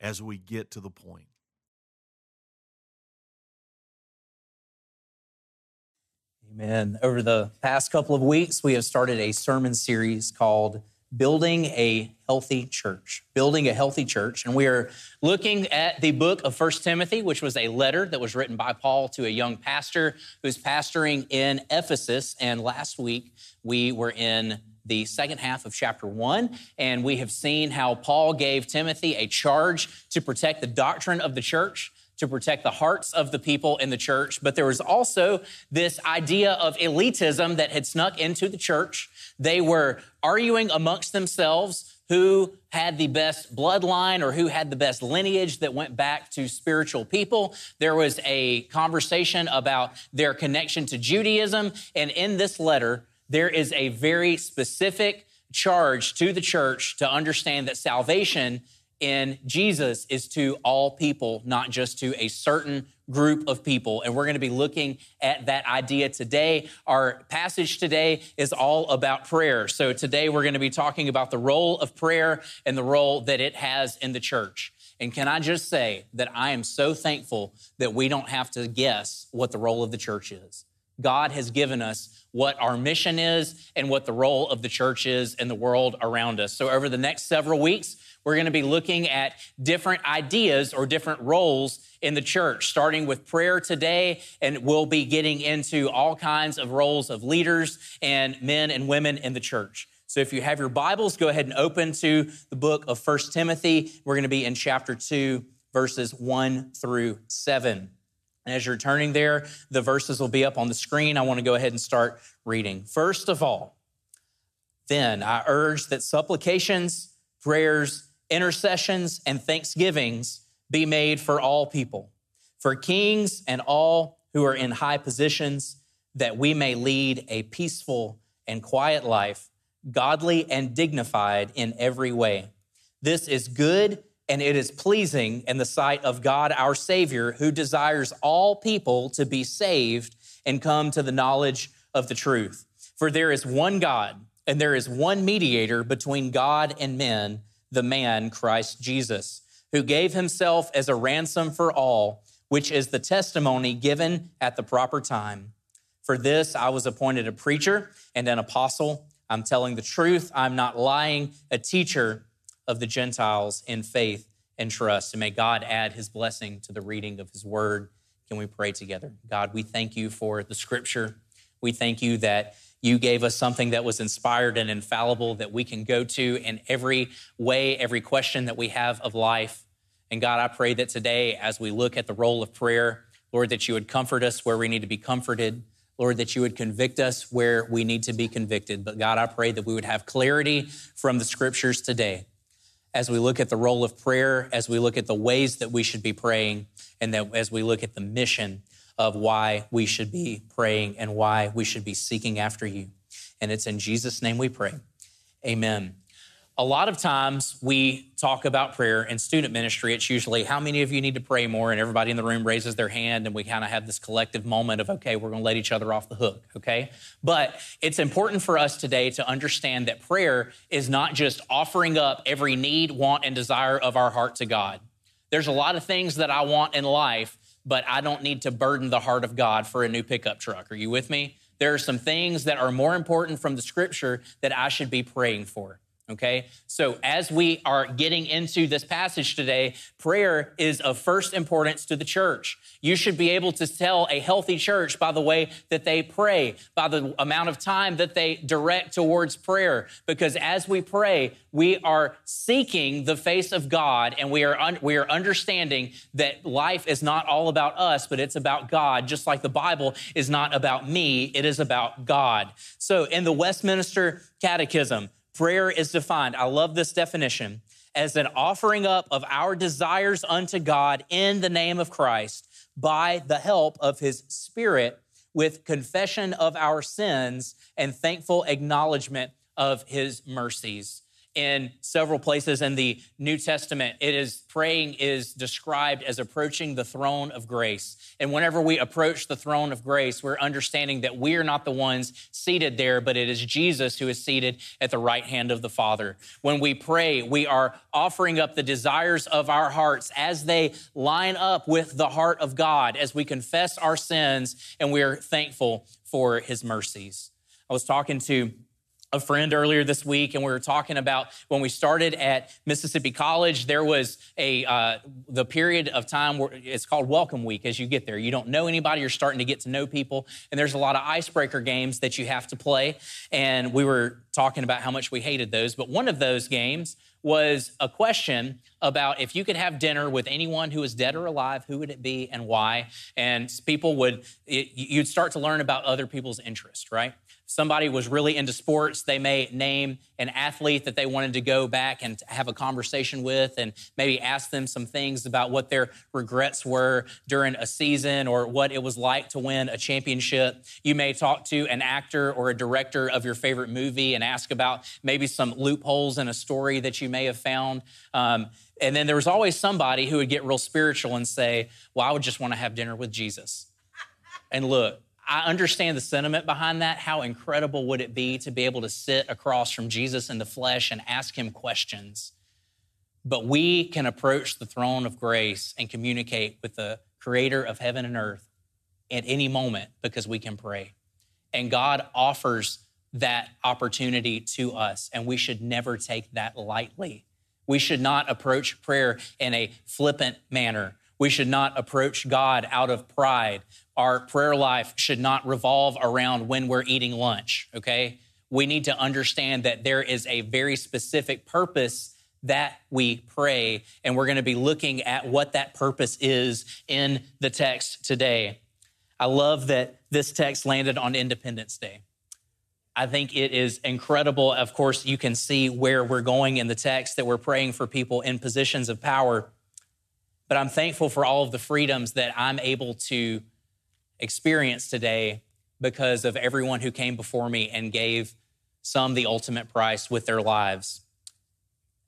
as we get to the point. Amen. Over the past couple of weeks, we have started a sermon series called Building a Healthy Church. Building a Healthy Church. And we are looking at the book of First Timothy, which was a letter that was written by Paul to a young pastor who's pastoring in Ephesus. And last week, we were in the second half of chapter one, and we have seen how Paul gave Timothy a charge to protect the doctrine of the church, to protect the hearts of the people in the church. But there was also this idea of elitism that had snuck into the church. They were arguing amongst themselves who had the best bloodline or who had the best lineage that went back to spiritual people. There was a conversation about their connection to Judaism. And in this letter, there is a very specific charge to the church to understand that salvation in Jesus is to all people, not just to a certain group of people. And we're going to be looking at that idea today. Our passage today is all about prayer. So today we're going to be talking about the role of prayer and the role that it has in the church. And can I just say that I am so thankful that we don't have to guess what the role of the church is. God has given us what our mission is and what the role of the church is in the world around us. So, over the next several weeks, we're going to be looking at different ideas or different roles in the church, starting with prayer today, and we'll be getting into all kinds of roles of leaders and men and women in the church. So if you have your Bibles, go ahead and open to the book of First Timothy. We're going to be in chapter 2, verses 1 through 7. And as you're turning there, the verses will be up on the screen. I want to go ahead and start reading. First of all, then I urge that supplications, prayers, intercessions, and thanksgivings be made for all people, for kings and all who are in high positions, that we may lead a peaceful and quiet life, godly and dignified in every way. This is good and it is pleasing in the sight of God our Savior, who desires all people to be saved and come to the knowledge of the truth. For there is one God, and there is one mediator between God and men, the man Christ Jesus, who gave himself as a ransom for all, which is the testimony given at the proper time. For this I was appointed a preacher and an apostle. I'm telling the truth, I'm not lying, a teacher of the Gentiles in faith and trust. And may God add his blessing to the reading of his word. Can we pray together? God, we thank you for the scripture. We thank you that you gave us something that was inspired and infallible that we can go to in every way, every question that we have of life. And God, I pray that today, as we look at the role of prayer, Lord, that you would comfort us where we need to be comforted. Lord, that you would convict us where we need to be convicted. But God, I pray that we would have clarity from the scriptures today as we look at the role of prayer, as we look at the ways that we should be praying, and that as we look at the mission of why we should be praying and why we should be seeking after you. And it's in Jesus' name we pray. Amen a lot of times we talk about prayer in student ministry. It's usually how many of you need to pray more, and everybody in the room raises their hand, and we kind of have this collective moment of, okay, we're going to let each other off the hook, okay? But it's important for us today to understand that prayer is not just offering up every need, want, and desire of our heart to God. There's a lot of things that I want in life, but I don't need to burden the heart of God for a new pickup truck. Are you with me? There are some things that are more important from the scripture that I should be praying for. Okay, so as we are getting into this passage today, prayer is of first importance to the church. You should be able to tell a healthy church by the way that they pray, by the amount of time that they direct towards prayer. Because as we pray, we are seeking the face of God and we are, un- we are understanding that life is not all about us, but it's about God, just like the Bible is not about me, it is about God. So in the Westminster Catechism, Prayer is defined, I love this definition, as an offering up of our desires unto God in the name of Christ by the help of his Spirit with confession of our sins and thankful acknowledgement of his mercies in several places in the New Testament, it is praying is described as approaching the throne of grace. And whenever we approach the throne of grace, we're understanding that we are not the ones seated there, but it is Jesus who is seated at the right hand of the Father. When we pray, we are offering up the desires of our hearts as they line up with the heart of God as we confess our sins and we are thankful for his mercies. I was talking to a friend earlier this week, and we were talking about when we started at Mississippi College. There was a uh, the period of time where it's called Welcome Week. As you get there, you don't know anybody. You're starting to get to know people, and there's a lot of icebreaker games that you have to play. And we were talking about how much we hated those. But one of those games was a question about if you could have dinner with anyone who is dead or alive, who would it be and why? And people would, it, you'd start to learn about other people's interest, right? Somebody was really into sports, they may name an athlete that they wanted to go back and have a conversation with and maybe ask them some things about what their regrets were during a season or what it was like to win a championship. You may talk to an actor or a director of your favorite movie and ask about maybe some loopholes in a story that you may have found. Um, and then there was always somebody who would get real spiritual and say, Well, I would just want to have dinner with Jesus. And look, I understand the sentiment behind that. How incredible would it be to be able to sit across from Jesus in the flesh and ask him questions? But we can approach the throne of grace and communicate with the creator of heaven and earth at any moment because we can pray. And God offers that opportunity to us, and we should never take that lightly. We should not approach prayer in a flippant manner. We should not approach God out of pride. Our prayer life should not revolve around when we're eating lunch, okay? We need to understand that there is a very specific purpose that we pray, and we're to be looking at what that purpose is in the text today. I love that this text landed on Independence Day. I think it is incredible. Of course, you can see where we're going in the text that we're praying for people in positions of power. But I'm thankful for all of the freedoms that I'm able to experience today because of everyone who came before me and gave some the ultimate price with their lives.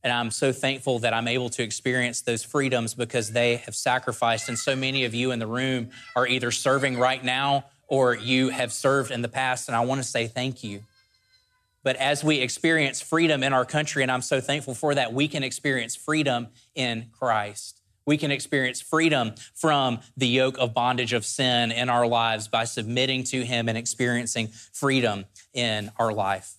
And I'm so thankful that I'm able to experience those freedoms because they have sacrificed. And so many of you in the room are either serving right now or you have served in the past. And I want to say thank you. But as we experience freedom in our country, and I'm so thankful for that, we can experience freedom in Christ. We can experience freedom from the yoke of bondage of sin in our lives by submitting to Him and experiencing freedom in our life.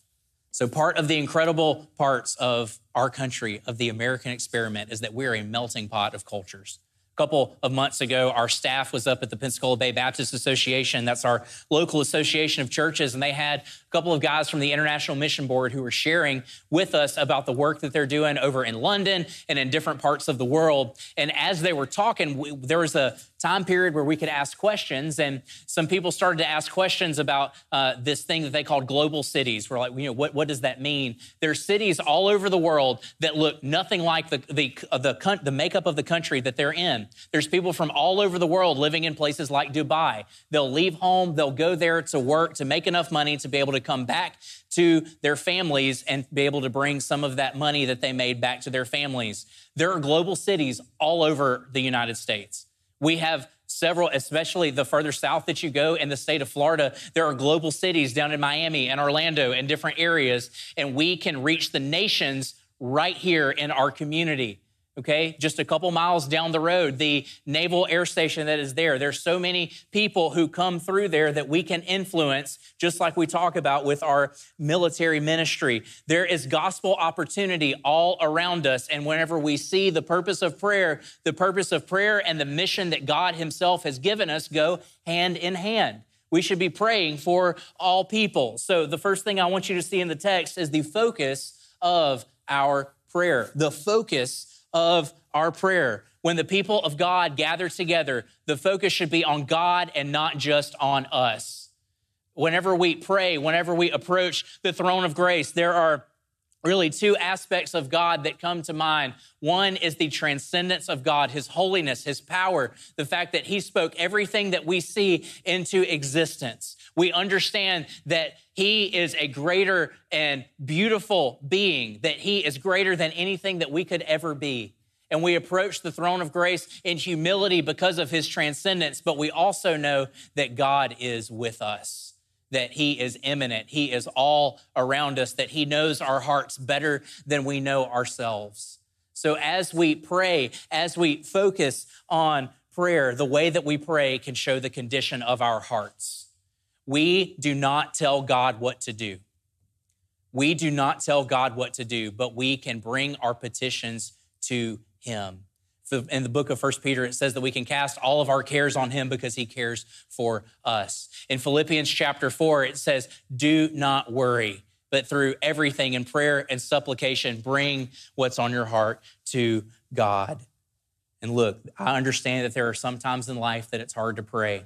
So, part of the incredible parts of our country, of the American experiment, is that we're a melting pot of cultures. A couple of months ago, our staff was up at the Pensacola Bay Baptist Association. That's our local association of churches. And they had a couple of guys from the International Mission Board who were sharing with us about the work that they're doing over in London and in different parts of the world. And as they were talking, we, there was a time period where we could ask questions. And some people started to ask questions about uh, this thing that they called global cities. We're like, you know, what, what does that mean? There's cities all over the world that look nothing like the, the, the, the makeup of the country that they're in. There's people from all over the world living in places like Dubai. They'll leave home, they'll go there to work, to make enough money to be able to come back to their families and be able to bring some of that money that they made back to their families. There are global cities all over the United States. We have several, especially the further south that you go in the state of Florida, there are global cities down in Miami and Orlando and different areas, and we can reach the nations right here in our community okay? Just a couple miles down the road the naval air station that is there. There's so many people who come through there that we can influence just like we talk about with our military ministry. There is gospel opportunity all around us and whenever we see the purpose of prayer the purpose of prayer and the mission that god himself has given us go hand in hand. We should be praying for all people. So the first thing i want you to see in the text is the focus of our prayer. The focus of our prayer. When the people of God gather together, the focus should be on God and not just on us. Whenever we pray, whenever we approach the throne of grace, there are really two aspects of God that come to mind. One is the transcendence of God, His holiness, His power, the fact that He spoke everything that we see into existence. We understand that He is a greater and beautiful being, that He is greater than anything that we could ever be. And we approach the throne of grace in humility because of His transcendence, but we also know that God is with us that He is immanent, He is all around us, that He knows our hearts better than we know ourselves. So as we pray, as we focus on prayer, the way that we pray can show the condition of our hearts. We do not tell God what to do. We do not tell God what to do, but we can bring our petitions to Him in the book of First Peter, it says that we can cast all of our cares on him because he cares for us. In Philippians chapter 4, it says, Do not worry, but through everything in prayer and supplication, bring what's on your heart to God. And look, I understand that there are some times in life that it's hard to pray.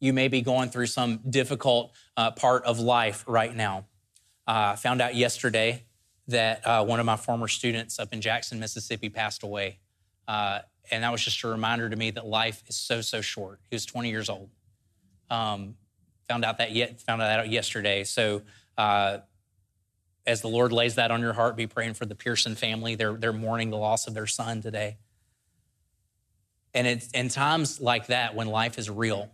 You may be going through some difficult uh, part of life right now. Uh, found out yesterday that uh, one of my former students up in Jackson, Mississippi, passed away. Uh, and that was just a reminder to me that life is so so short. He was 20 years old. Um, found out that yet found out that yesterday. So uh, as the Lord lays that on your heart, be praying for the Pearson family. They're they're mourning the loss of their son today. And it's in times like that when life is real,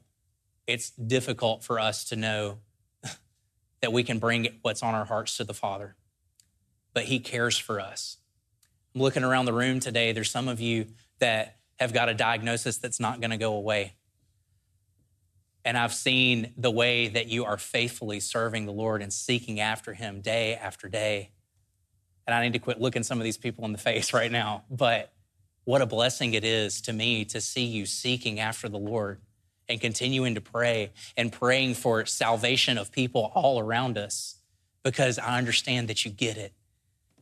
it's difficult for us to know that we can bring what's on our hearts to the Father. But He cares for us. I'm looking around the room today, there's some of you that have got a diagnosis that's not going to go away. And I've seen the way that you are faithfully serving the Lord and seeking after Him day after day. And I need to quit looking some of these people in the face right now. But what a blessing it is to me to see you seeking after the Lord and continuing to pray and praying for salvation of people all around us because I understand that you get it.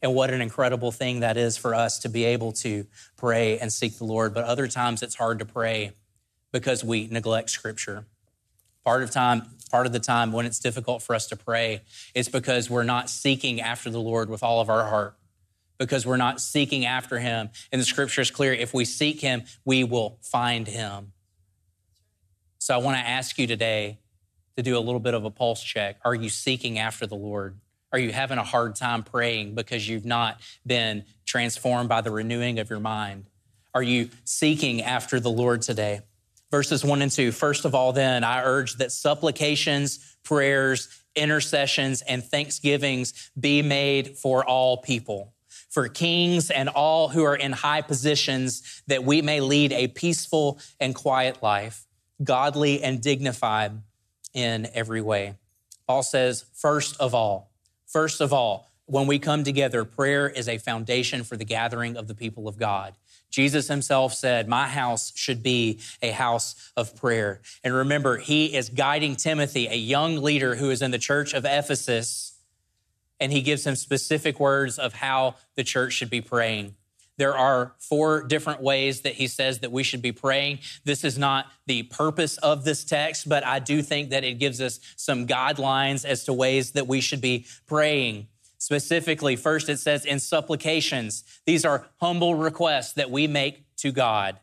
And what an incredible thing that is for us to be able to pray and seek the Lord. But other times it's hard to pray because we neglect scripture. Part of time, part of the time when it's difficult for us to pray is because we're not seeking after the Lord with all of our heart. Because we're not seeking after him. And the scripture is clear if we seek him, we will find him. So I want to ask you today to do a little bit of a pulse check. Are you seeking after the Lord? Are you having a hard time praying because you've not been transformed by the renewing of your mind? Are you seeking after the Lord today? Verses one and two. First of all, then, I urge that supplications, prayers, intercessions, and thanksgivings be made for all people, for kings and all who are in high positions, that we may lead a peaceful and quiet life, godly and dignified in every way. Paul says, first of all, First of all, when we come together, prayer is a foundation for the gathering of the people of God. Jesus himself said, My house should be a house of prayer. And remember, he is guiding Timothy, a young leader who is in the church of Ephesus, and he gives him specific words of how the church should be praying. There are four different ways that he says that we should be praying. This is not the purpose of this text, but I do think that it gives us some guidelines as to ways that we should be praying. Specifically, first it says in supplications. These are humble requests that we make to God.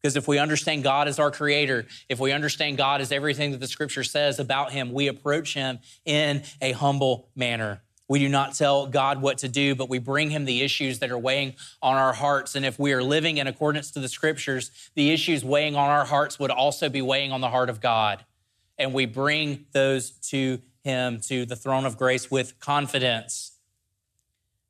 Because if we understand God as our creator, if we understand God as everything that the scripture says about him, we approach him in a humble manner. We do not tell God what to do, but we bring him the issues that are weighing on our hearts. And if we are living in accordance to the scriptures, the issues weighing on our hearts would also be weighing on the heart of God. And we bring those to him, to the throne of grace with confidence,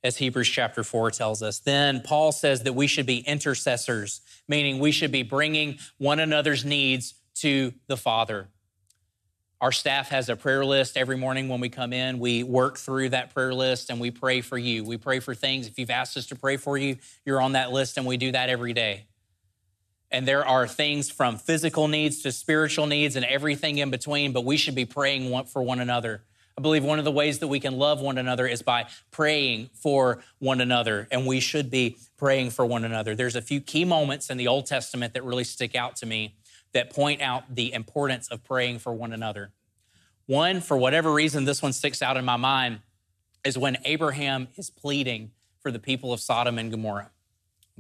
as Hebrews chapter 4 tells us. Then Paul says that we should be intercessors, meaning we should be bringing one another's needs to the Father. Our staff has a prayer list every morning when we come in. We work through that prayer list and we pray for you. We pray for things. If you've asked us to pray for you, you're on that list, and we do that every day. And there are things from physical needs to spiritual needs and everything in between, but we should be praying for one another. I believe one of the ways that we can love one another is by praying for one another, and we should be praying for one another. There's a few key moments in the Old Testament that really stick out to me that point out the importance of praying for one another. One, for whatever reason, this one sticks out in my mind. is when Abraham is pleading for the people of Sodom and Gomorrah.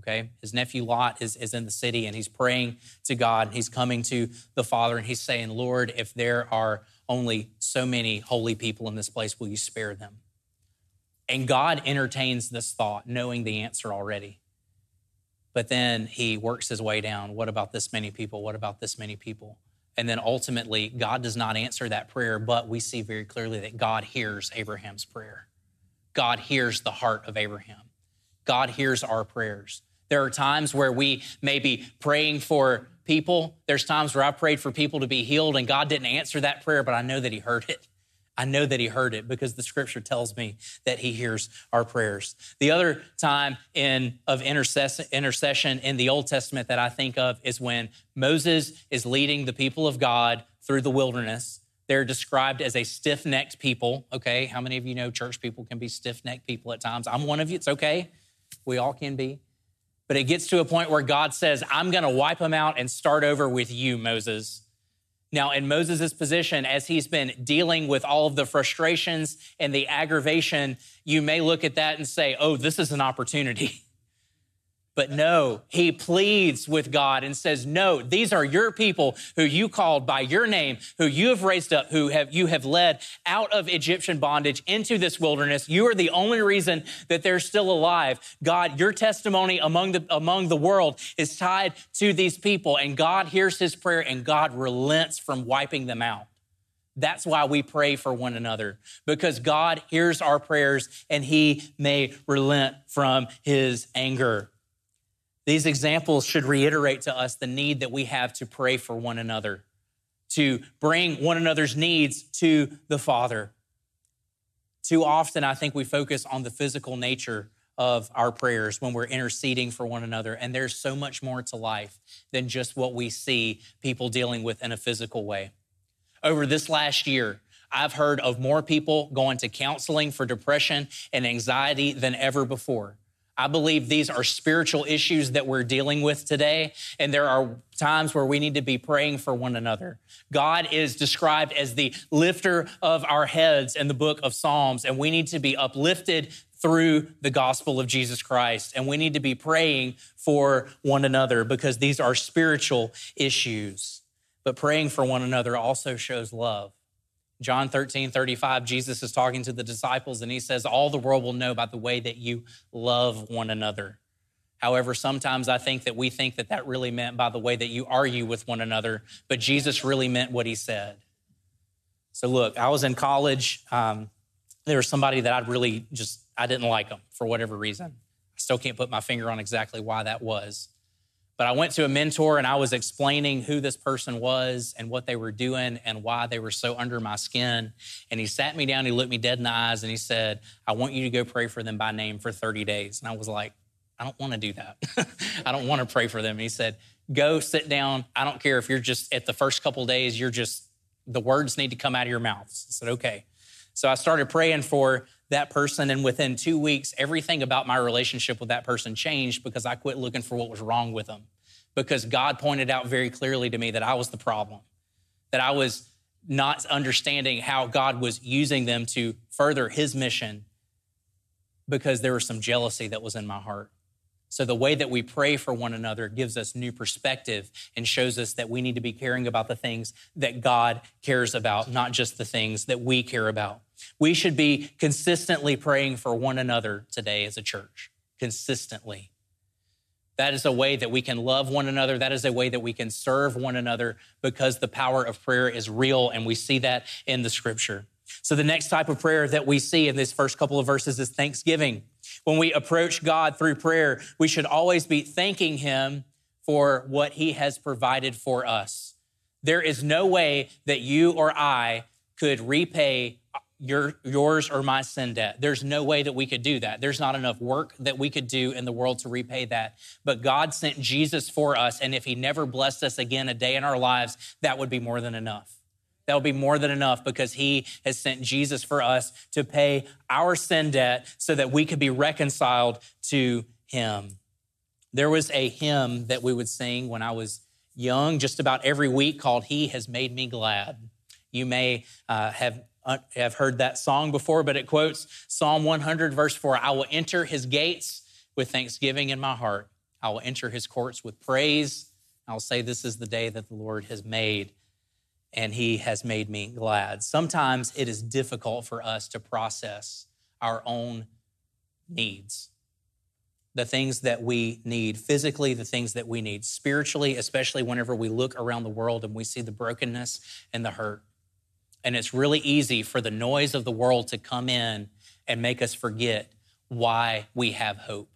Okay, his nephew Lot is, is in the city and he's praying to God. He's coming to the Father and he's saying, Lord, if there are only so many holy people in this place, will you spare them? And God entertains this thought, knowing the answer already. But then he works his way down. What about this many people? What about this many people? And then ultimately, God does not answer that prayer, but we see very clearly that God hears Abraham's prayer. God hears the heart of Abraham. God hears our prayers. There are times where we may be praying for people. There's times where I prayed for people to be healed and God didn't answer that prayer, but I know that He heard it. I know that he heard it because the scripture tells me that he hears our prayers. The other time in of intercession in the Old Testament that I think of is when Moses is leading the people of God through the wilderness. They're described as a stiff-necked people. Okay, how many of you know church people can be stiff-necked people at times? I'm one of you. It's okay. We all can be. But it gets to a point where God says, I'm going to wipe them out and start over with you, Moses. Now, in Moses' position, as he's been dealing with all of the frustrations and the aggravation, you may look at that and say, oh, this is an opportunity. But no, he pleads with God and says, No, these are your people who you called by your name, who you have raised up, who have you have led out of Egyptian bondage into this wilderness. You are the only reason that they're still alive. God, your testimony among the among the world is tied to these people, and God hears his prayer and God relents from wiping them out. That's why we pray for one another, because God hears our prayers and he may relent from his anger. These examples should reiterate to us the need that we have to pray for one another, to bring one another's needs to the Father. Too often, I think we focus on the physical nature of our prayers when we're interceding for one another. And there's so much more to life than just what we see people dealing with in a physical way. Over this last year, I've heard of more people going to counseling for depression and anxiety than ever before. I believe these are spiritual issues that we're dealing with today, and there are times where we need to be praying for one another. God is described as the lifter of our heads in the book of Psalms, and we need to be uplifted through the gospel of Jesus Christ. And we need to be praying for one another because these are spiritual issues. But praying for one another also shows love. John 13, 35, Jesus is talking to the disciples and he says, All the world will know by the way that you love one another. However, sometimes I think that we think that that really meant by the way that you argue with one another, but Jesus really meant what he said. So, look, I was in college. Um, there was somebody that I really just, I didn't like them for whatever reason. I still can't put my finger on exactly why that was. But I went to a mentor and I was explaining who this person was and what they were doing and why they were so under my skin. And he sat me down, he looked me dead in the eyes, and he said, I want you to go pray for them by name for 30 days. And I was like, I don't want to do that. I don't want to pray for them. And he said, Go sit down. I don't care if you're just at the first couple days, you're just, the words need to come out of your mouths. I said, Okay. So I started praying for that person. And within two weeks, everything about my relationship with that person changed because I quit looking for what was wrong with them. Because God pointed out very clearly to me that I was the problem, that I was not understanding how God was using them to further his mission because there was some jealousy that was in my heart. So, the way that we pray for one another gives us new perspective and shows us that we need to be caring about the things that God cares about, not just the things that we care about. We should be consistently praying for one another today as a church, consistently. That is a way that we can love one another. That is a way that we can serve one another because the power of prayer is real, and we see that in the scripture. So, the next type of prayer that we see in these first couple of verses is thanksgiving. When we approach God through prayer, we should always be thanking Him for what He has provided for us. There is no way that you or I could repay your, yours or my sin debt. There's no way that we could do that. There's not enough work that we could do in the world to repay that. But God sent Jesus for us, and if He never blessed us again a day in our lives, that would be more than enough. That would be more than enough because He has sent Jesus for us to pay our sin debt so that we could be reconciled to Him. There was a hymn that we would sing when I was young, just about every week, called He Has Made Me Glad. You may uh, have have heard that song before, but it quotes Psalm 100, verse 4 I will enter his gates with thanksgiving in my heart. I will enter his courts with praise. I'll say, This is the day that the Lord has made, and he has made me glad. Sometimes it is difficult for us to process our own needs the things that we need physically, the things that we need spiritually, especially whenever we look around the world and we see the brokenness and the hurt. And it's really easy for the noise of the world to come in and make us forget why we have hope.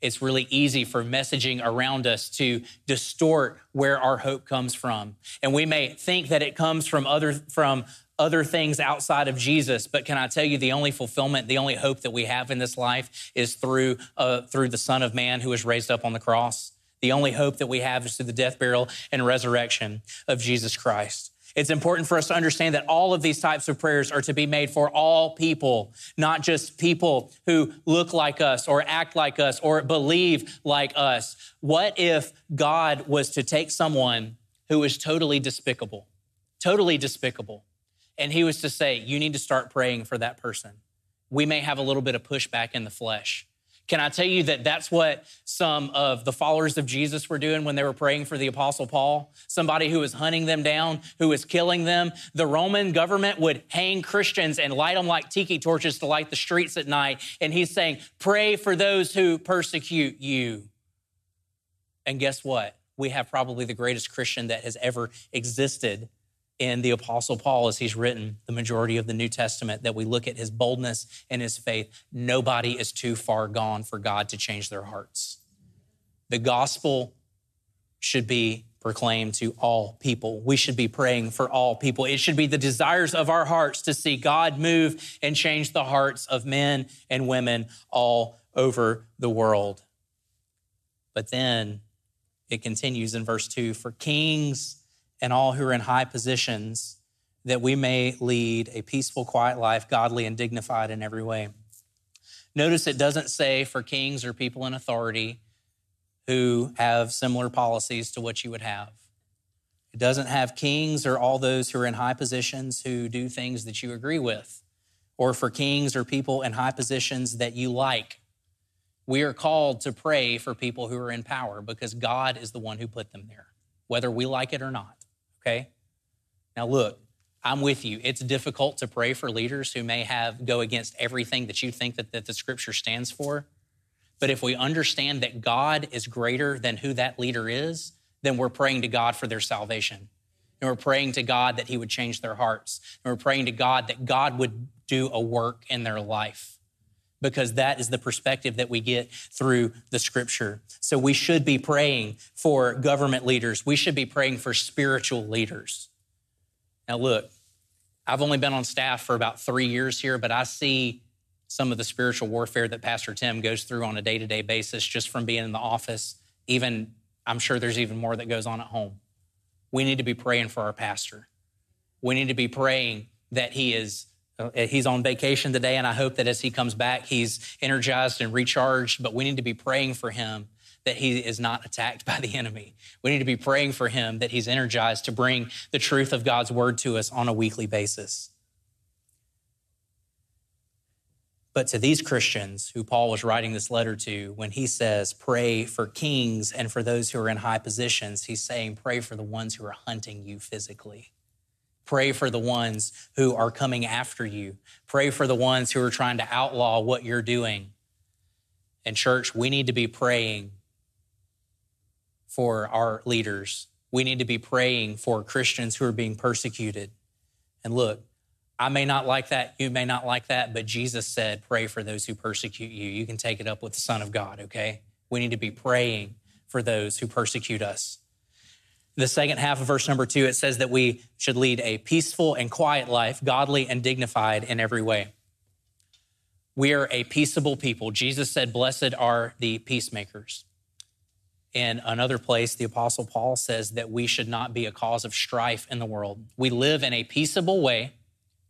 It's really easy for messaging around us to distort where our hope comes from. And we may think that it comes from other from other things outside of Jesus. But can I tell you, the only fulfillment, the only hope that we have in this life is through uh, through the Son of Man who was raised up on the cross. The only hope that we have is through the death, burial, and resurrection of Jesus Christ. It's important for us to understand that all of these types of prayers are to be made for all people, not just people who look like us or act like us or believe like us. What if God was to take someone who is totally despicable, totally despicable, and he was to say, You need to start praying for that person. We may have a little bit of pushback in the flesh. Can I tell you that that's what some of the followers of Jesus were doing when they were praying for the Apostle Paul? Somebody who was hunting them down, who was killing them. The Roman government would hang Christians and light them like tiki torches to light the streets at night. And he's saying, Pray for those who persecute you. And guess what? We have probably the greatest Christian that has ever existed in the Apostle Paul as he's written the majority of the New Testament that we look at his boldness and his faith. Nobody is too far gone for God to change their hearts. The gospel should be proclaimed to all people. We should be praying for all people. It should be the desires of our hearts to see God move and change the hearts of men and women all over the world. But then it continues in verse 2 for kings and all who are in high positions, that we may lead a peaceful, quiet life, godly and dignified in every way. Notice it doesn't say for kings or people in authority who have similar policies to what you would have. It doesn't have kings or all those who are in high positions who do things that you agree with, or for kings or people in high positions that you like. We are called to pray for people who are in power because God is the one who put them there, whether we like it or not okay? Now, look, I'm with you. It's difficult to pray for leaders who may have go against everything that you think that, that the scripture stands for. But if we understand that God is greater than who that leader is, then we're praying to God for their salvation. And we're praying to God that He would change their hearts. And we're praying to God that God would do a work in their life because that is the perspective that we get through the scripture. So we should be praying for government leaders. We should be praying for spiritual leaders. Now, look, I've only been on staff for about three years here, but I see some of the spiritual warfare that Pastor Tim goes through on a day to day basis just from being in the office. Even, I'm sure there's even more that goes on at home. We need to be praying for our pastor. We need to be praying that he is Uh, he's on vacation today, and I hope that as he comes back, he's energized and recharged. But we need to be praying for him that he is not attacked by the enemy. We need to be praying for him that he's energized to bring the truth of God's word to us on a weekly basis. But to these Christians who Paul was writing this letter to, when he says, pray for kings and for those who are in high positions, he's saying, pray for the ones who are hunting you physically. Pray for the ones who are coming after you. Pray for the ones who are trying to outlaw what you're doing. And, church, we need to be praying for our leaders. We need to be praying for Christians who are being persecuted. And look, I may not like that. You may not like that. But Jesus said, pray for those who persecute you. You can take it up with the Son of God, okay? We need to be praying for those who persecute us the second half of verse number two, it says that we should lead a peaceful and quiet life, godly and dignified in every way. We are a peaceable people. Jesus said, Blessed are the peacemakers. In another place, the Apostle Paul says that we should not be a cause of strife in the world. We live in a peaceable way.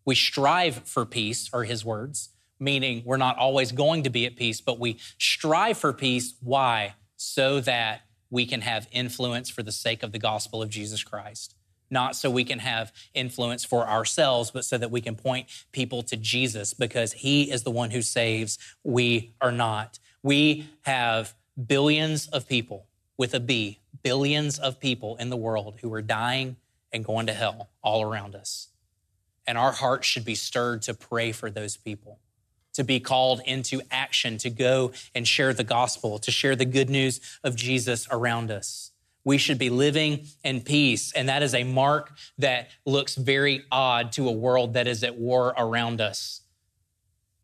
We strive for peace, are his words, meaning we're not always going to be at peace, but we strive for peace. Why? So that we can have influence for the sake of the gospel of Jesus Christ. not so we can have influence for ourselves, but so that we can point people to Jesus because he is the one who saves. We are not. We have billions of people with a B, billions of people in the world who are dying and going to hell all around us. And our hearts should be stirred to pray for those people, to be called into action, to go and share the gospel, to share the good news of Jesus around us. We should be living in peace. And that is a mark that looks very odd to a world that is at war around us.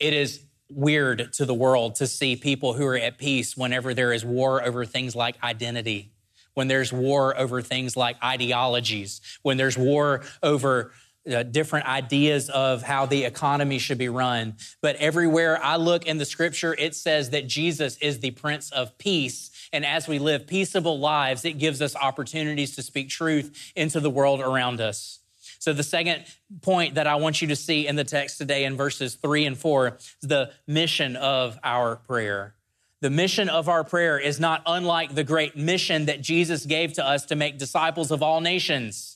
It is weird to the world to see people who are at peace whenever there is war over things like identity, when there's war over things like ideologies, when there's war over uh, different ideas of how the economy should be run. But everywhere I look in the scripture, it says that Jesus is the Prince of Peace. And as we live peaceable lives, it gives us opportunities to speak truth into the world around us. So, the second point that I want you to see in the text today in verses three and four is the mission of our prayer. The mission of our prayer is not unlike the great mission that Jesus gave to us to make disciples of all nations.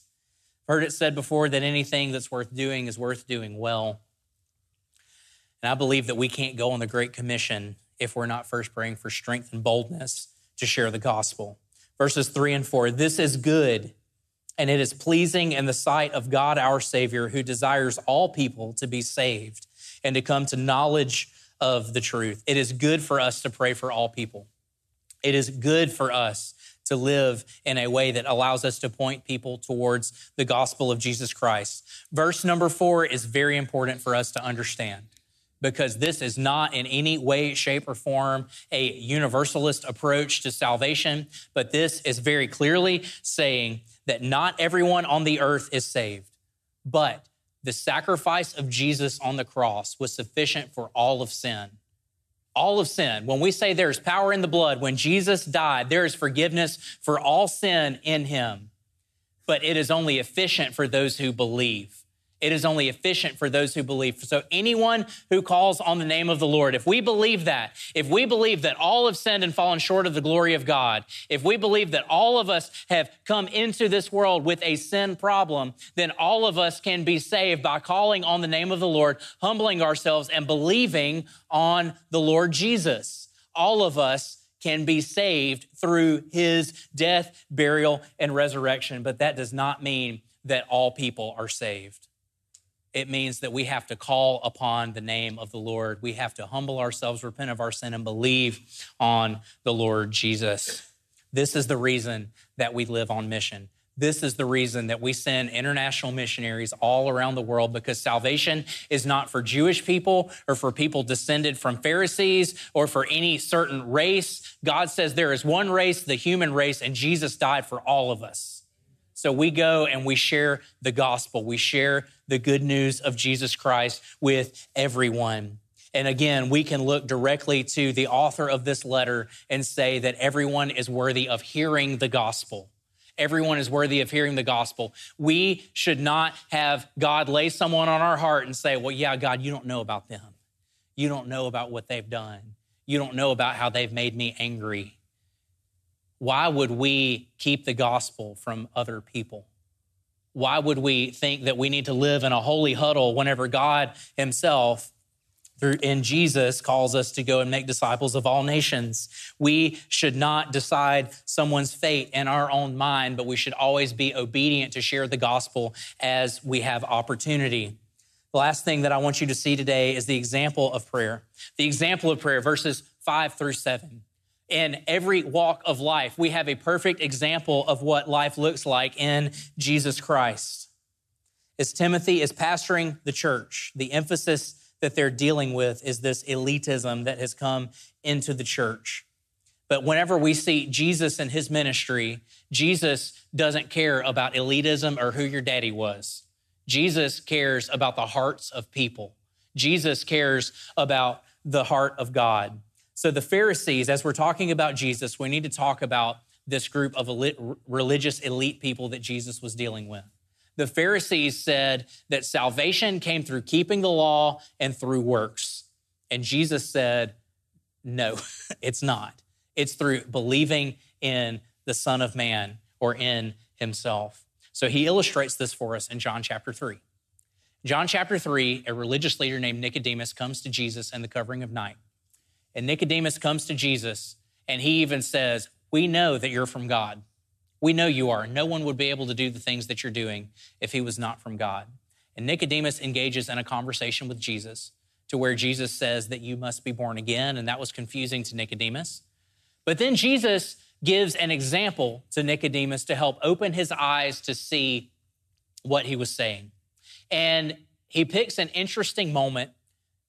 Heard it said before that anything that's worth doing is worth doing well. And I believe that we can't go on the Great Commission if we're not first praying for strength and boldness to share the gospel. Verses three and four this is good and it is pleasing in the sight of God our Savior, who desires all people to be saved and to come to knowledge of the truth. It is good for us to pray for all people. It is good for us to live in a way that allows us to point people towards the gospel of Jesus Christ. Verse number four is very important for us to understand because this is not in any way, shape, or form a universalist approach to salvation, but this is very clearly saying that not everyone on the earth is saved, but the sacrifice of Jesus on the cross was sufficient for all of sin. All of sin. When we say there's power in the blood, when Jesus died, there is forgiveness for all sin in him. But it is only efficient for those who believe. It is only efficient for those who believe. So, anyone who calls on the name of the Lord, if we believe that, if we believe that all have sinned and fallen short of the glory of God, if we believe that all of us have come into this world with a sin problem, then all of us can be saved by calling on the name of the Lord, humbling ourselves, and believing on the Lord Jesus. All of us can be saved through his death, burial, and resurrection, but that does not mean that all people are saved it means that we have to call upon the name of the Lord. We have to humble ourselves, repent of our sin, and believe on the Lord Jesus. This is the reason that we live on mission. This is the reason that we send international missionaries all around the world because salvation is not for Jewish people or for people descended from Pharisees or for any certain race. God says there is one race, the human race, and Jesus died for all of us. So we go and we share the gospel. We share the good news of Jesus Christ with everyone. And again, we can look directly to the author of this letter and say that everyone is worthy of hearing the gospel. Everyone is worthy of hearing the gospel. We should not have God lay someone on our heart and say, Well, yeah, God, you don't know about them. You don't know about what they've done. You don't know about how they've made me angry why would we keep the gospel from other people? Why would we think that we need to live in a holy huddle whenever God Himself, through in Jesus, calls us to go and make disciples of all nations? We should not decide someone's fate in our own mind, but we should always be obedient to share the gospel as we have opportunity. The last thing that I want you to see today is the example of prayer. The example of prayer, verses five through seven in every walk of life. We have a perfect example of what life looks like in Jesus Christ. As Timothy is pastoring the church, the emphasis that they're dealing with is this elitism that has come into the church. But whenever we see Jesus and his ministry, Jesus doesn't care about elitism or who your daddy was. Jesus cares about the hearts of people. Jesus cares about the heart of God. So, the Pharisees, as we're talking about Jesus, we need to talk about this group of elite, religious elite people that Jesus was dealing with. The Pharisees said that salvation came through keeping the law and through works. And Jesus said, no, it's not. It's through believing in the Son of Man or in Himself. So he illustrates this for us in John chapter 3. John chapter 3, a religious leader named Nicodemus comes to Jesus in the covering of night. And Nicodemus comes to Jesus and he even says, We know that you're from God. We know you are. No one would be able to do the things that you're doing if he was not from God. And Nicodemus engages in a conversation with Jesus to where Jesus says that you must be born again. And that was confusing to Nicodemus. But then Jesus gives an example to Nicodemus to help open his eyes to see what he was saying. And he picks an interesting moment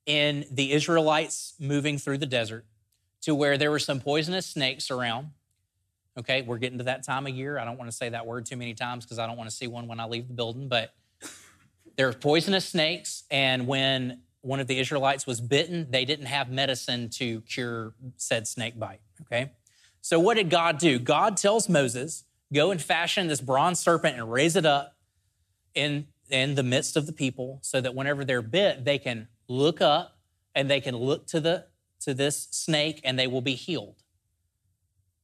in the Israelites moving through the desert to where there were some poisonous snakes around. Okay, we're getting to that time of year. I don't want to say that word too many times because I don't want to see one when I leave the building, but there are poisonous snakes. And when one of the Israelites was bitten, they didn't have medicine to cure said snake bite. Okay, so what did God do? God tells Moses, go and fashion this bronze serpent and raise it up in, in the midst of the people so that whenever they're bit, they can look up and they can look to the to this snake and they will be healed.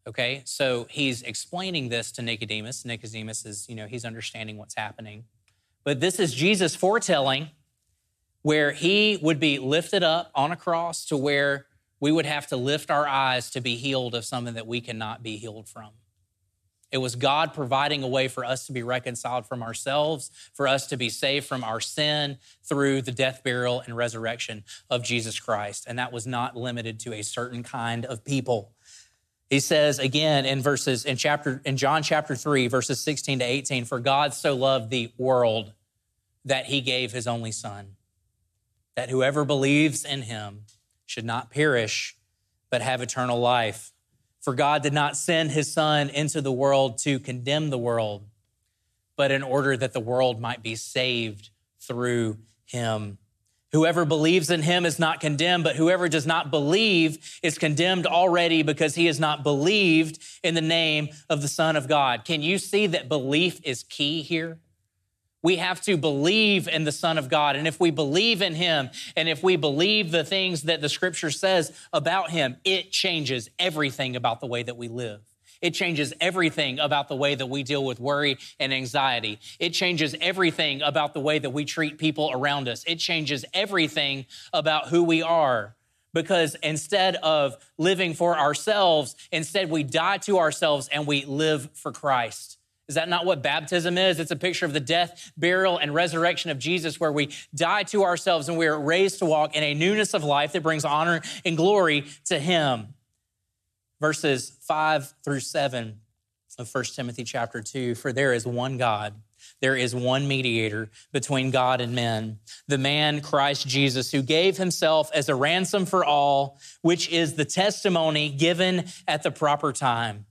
Okay, so he's explaining this to Nicodemus. Nicodemus is, you know, he's understanding what's happening. But this is Jesus foretelling where he would be lifted up on a cross to where we would have to lift our eyes to be healed of something that we cannot be healed from. It was God providing a way for us to be reconciled from ourselves, for us to be saved from our sin through the death, burial, and resurrection of Jesus Christ. And that was not limited to a certain kind of people. He says again in verses in chapter in John chapter 3 verses 16 to 18 for God so loved the world that he gave his only son that whoever believes in him should not perish but have eternal life for God did not send his son into the world to condemn the world but in order that the world might be saved through him Whoever believes in him is not condemned, but whoever does not believe is condemned already because he has not believed in the name of the Son of God. Can you see that belief is key here? We have to believe in the Son of God. And if we believe in him and if we believe the things that the scripture says about him, it changes everything about the way that we live. It changes everything about the way that we deal with worry and anxiety. It changes everything about the way that we treat people around us. It changes everything about who we are. Because instead of living for ourselves, instead we die to ourselves and we live for Christ. Is that not what baptism is? It's a picture of the death, burial, and resurrection of Jesus, where we die to ourselves and we are raised to walk in a newness of life that brings honor and glory to Him verses 5 through 7 of 1 Timothy chapter 2 For there is one God, there is one mediator between God and men, the man Christ Jesus, who gave himself as a ransom for all, which is the testimony given at the proper time.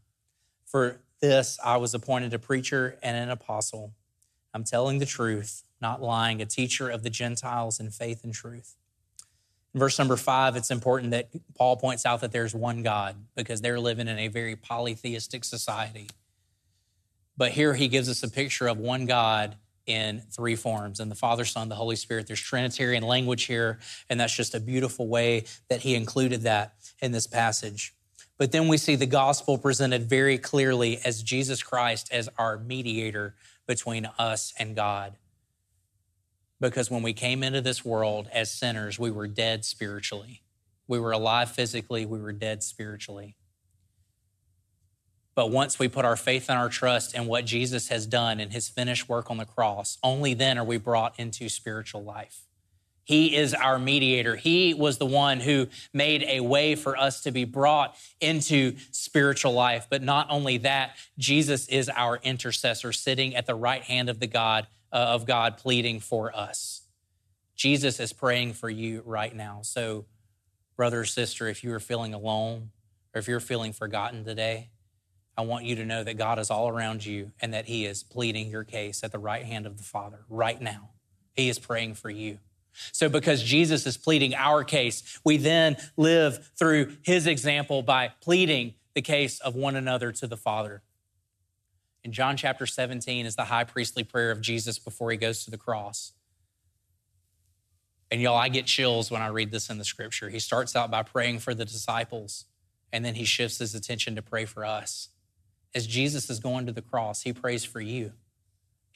For this I was appointed a preacher and an apostle. I'm telling the truth, not lying, a teacher of the Gentiles in faith and truth. In verse number five, it's important that Paul points out that there's one God because they're living in a very polytheistic society. But here he gives us a picture of one God in three forms and the Father, Son, the Holy Spirit. There's Trinitarian language here, and that's just a beautiful way that he included that in this passage. But then we see the gospel presented very clearly as Jesus Christ as our mediator between us and God because when we came into this world as sinners, we were dead spiritually. We were alive physically, we were dead spiritually. But once we put our faith and our trust in what Jesus has done in his finished work on the cross, only then are we brought into spiritual life. He is our mediator. He was the one who made a way for us to be brought into spiritual life. But not only that, Jesus is our intercessor sitting at the right hand of the God uh, of God pleading for us. Jesus is praying for you right now. So, brother or sister, if you are feeling alone or if you're feeling forgotten today, I want you to know that God is all around you and that He is pleading your case at the right hand of the Father right now. He is praying for you. So, because Jesus is pleading our case, we then live through His example by pleading the case of one another to the Father in John chapter 17 is the high priestly prayer of Jesus before he goes to the cross. And y'all, I get chills when I read this in the scripture. He starts out by praying for the disciples, and then he shifts his attention to pray for us. As Jesus is going to the cross, he prays for you.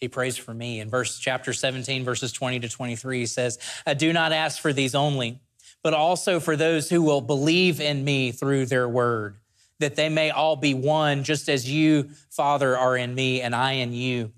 He prays for me. In verse chapter 17, verses 20 to 23, he says, I do not ask for these only, but also for those who will believe in me through their word, that they may all be one, just as you, Father, are in me and I in you.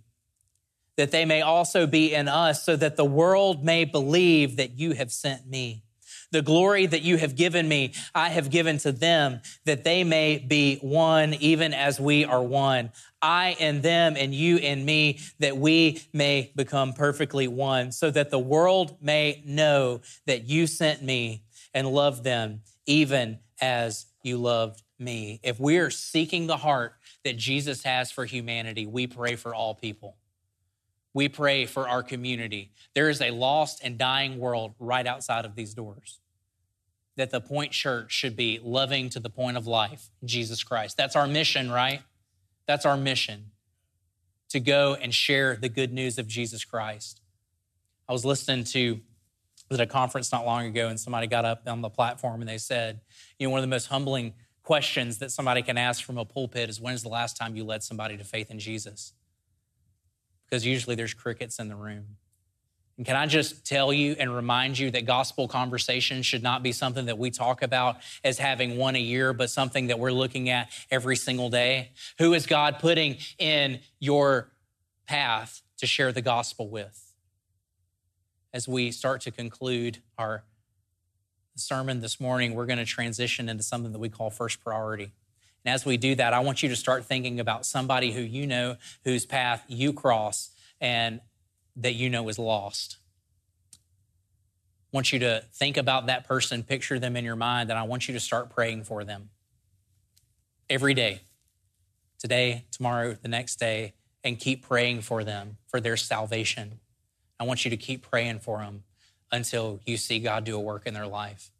That they may also be in us, so that the world may believe that you have sent me. The glory that you have given me, I have given to them, that they may be one, even as we are one. I and them, and you and me, that we may become perfectly one, so that the world may know that you sent me and loved them, even as you loved me. If we are seeking the heart that Jesus has for humanity, we pray for all people. We pray for our community. There is a lost and dying world right outside of these doors that the Point Church should be loving to the point of life, Jesus Christ. That's our mission, right? That's our mission to go and share the good news of Jesus Christ. I was listening to was at a conference not long ago, and somebody got up on the platform and they said, you know, one of the most humbling questions that somebody can ask from a pulpit is when's the last time you led somebody to faith in Jesus? Because usually there's crickets in the room. And can I just tell you and remind you that gospel conversation should not be something that we talk about as having one a year, but something that we're looking at every single day? Who is God putting in your path to share the gospel with? As we start to conclude our sermon this morning, we're going to transition into something that we call first priority. And as we do that, I want you to start thinking about somebody who you know whose path you cross and that you know is lost. I want you to think about that person, picture them in your mind, and I want you to start praying for them every day, today, tomorrow, the next day, and keep praying for them for their salvation. I want you to keep praying for them until you see God do a work in their life.